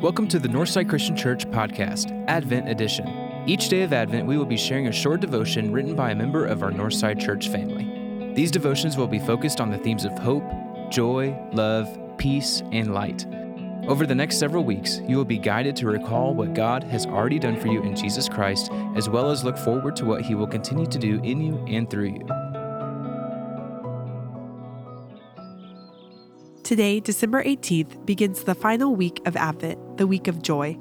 Welcome to the Northside Christian Church podcast, Advent Edition. Each day of Advent, we will be sharing a short devotion written by a member of our Northside Church family. These devotions will be focused on the themes of hope, joy, love, peace, and light. Over the next several weeks, you will be guided to recall what God has already done for you in Jesus Christ, as well as look forward to what He will continue to do in you and through you. Today, December 18th, begins the final week of Advent, the week of joy.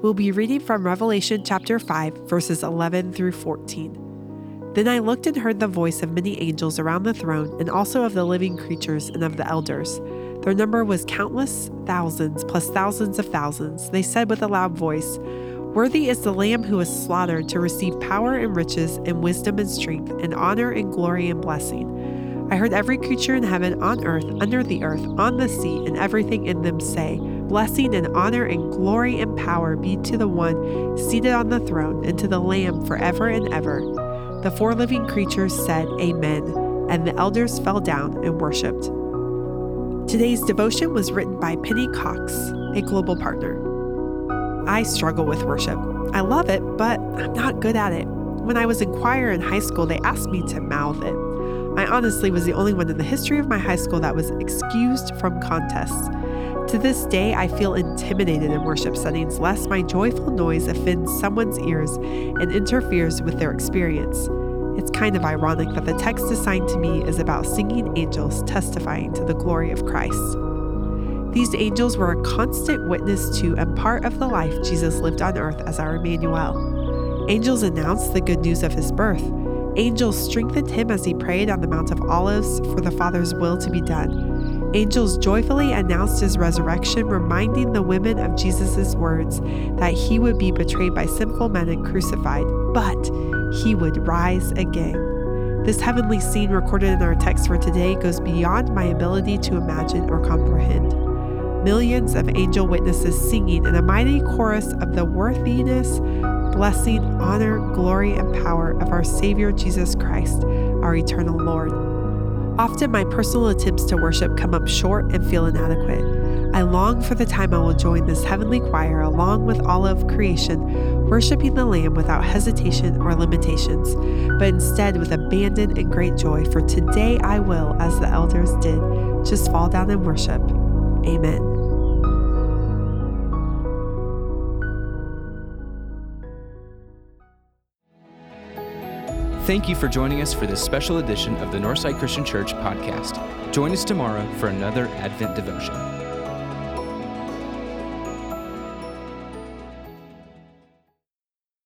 We'll be reading from Revelation chapter 5, verses 11 through 14. Then I looked and heard the voice of many angels around the throne, and also of the living creatures and of the elders. Their number was countless thousands, plus thousands of thousands. They said with a loud voice, Worthy is the Lamb who was slaughtered to receive power and riches, and wisdom and strength, and honor and glory and blessing. I heard every creature in heaven, on earth, under the earth, on the sea, and everything in them say, Blessing and honor and glory and power be to the one seated on the throne and to the Lamb forever and ever. The four living creatures said, Amen, and the elders fell down and worshiped. Today's devotion was written by Penny Cox, a global partner. I struggle with worship. I love it, but I'm not good at it. When I was in choir in high school, they asked me to mouth it. I honestly was the only one in the history of my high school that was excused from contests. To this day, I feel intimidated in worship settings lest my joyful noise offends someone's ears and interferes with their experience. It's kind of ironic that the text assigned to me is about singing angels testifying to the glory of Christ. These angels were a constant witness to and part of the life Jesus lived on earth as our Emmanuel. Angels announced the good news of his birth, Angels strengthened him as he prayed on the Mount of Olives for the Father's will to be done. Angels joyfully announced his resurrection, reminding the women of Jesus' words that he would be betrayed by sinful men and crucified, but he would rise again. This heavenly scene recorded in our text for today goes beyond my ability to imagine or comprehend. Millions of angel witnesses singing in a mighty chorus of the worthiness blessing, honor, glory, and power of our Savior Jesus Christ, our eternal Lord. Often my personal attempts to worship come up short and feel inadequate. I long for the time I will join this heavenly choir along with all of creation, worshiping the Lamb without hesitation or limitations, but instead with abandon and great joy. For today I will, as the elders did, just fall down and worship. Amen. Thank you for joining us for this special edition of the Northside Christian Church podcast. Join us tomorrow for another Advent devotion.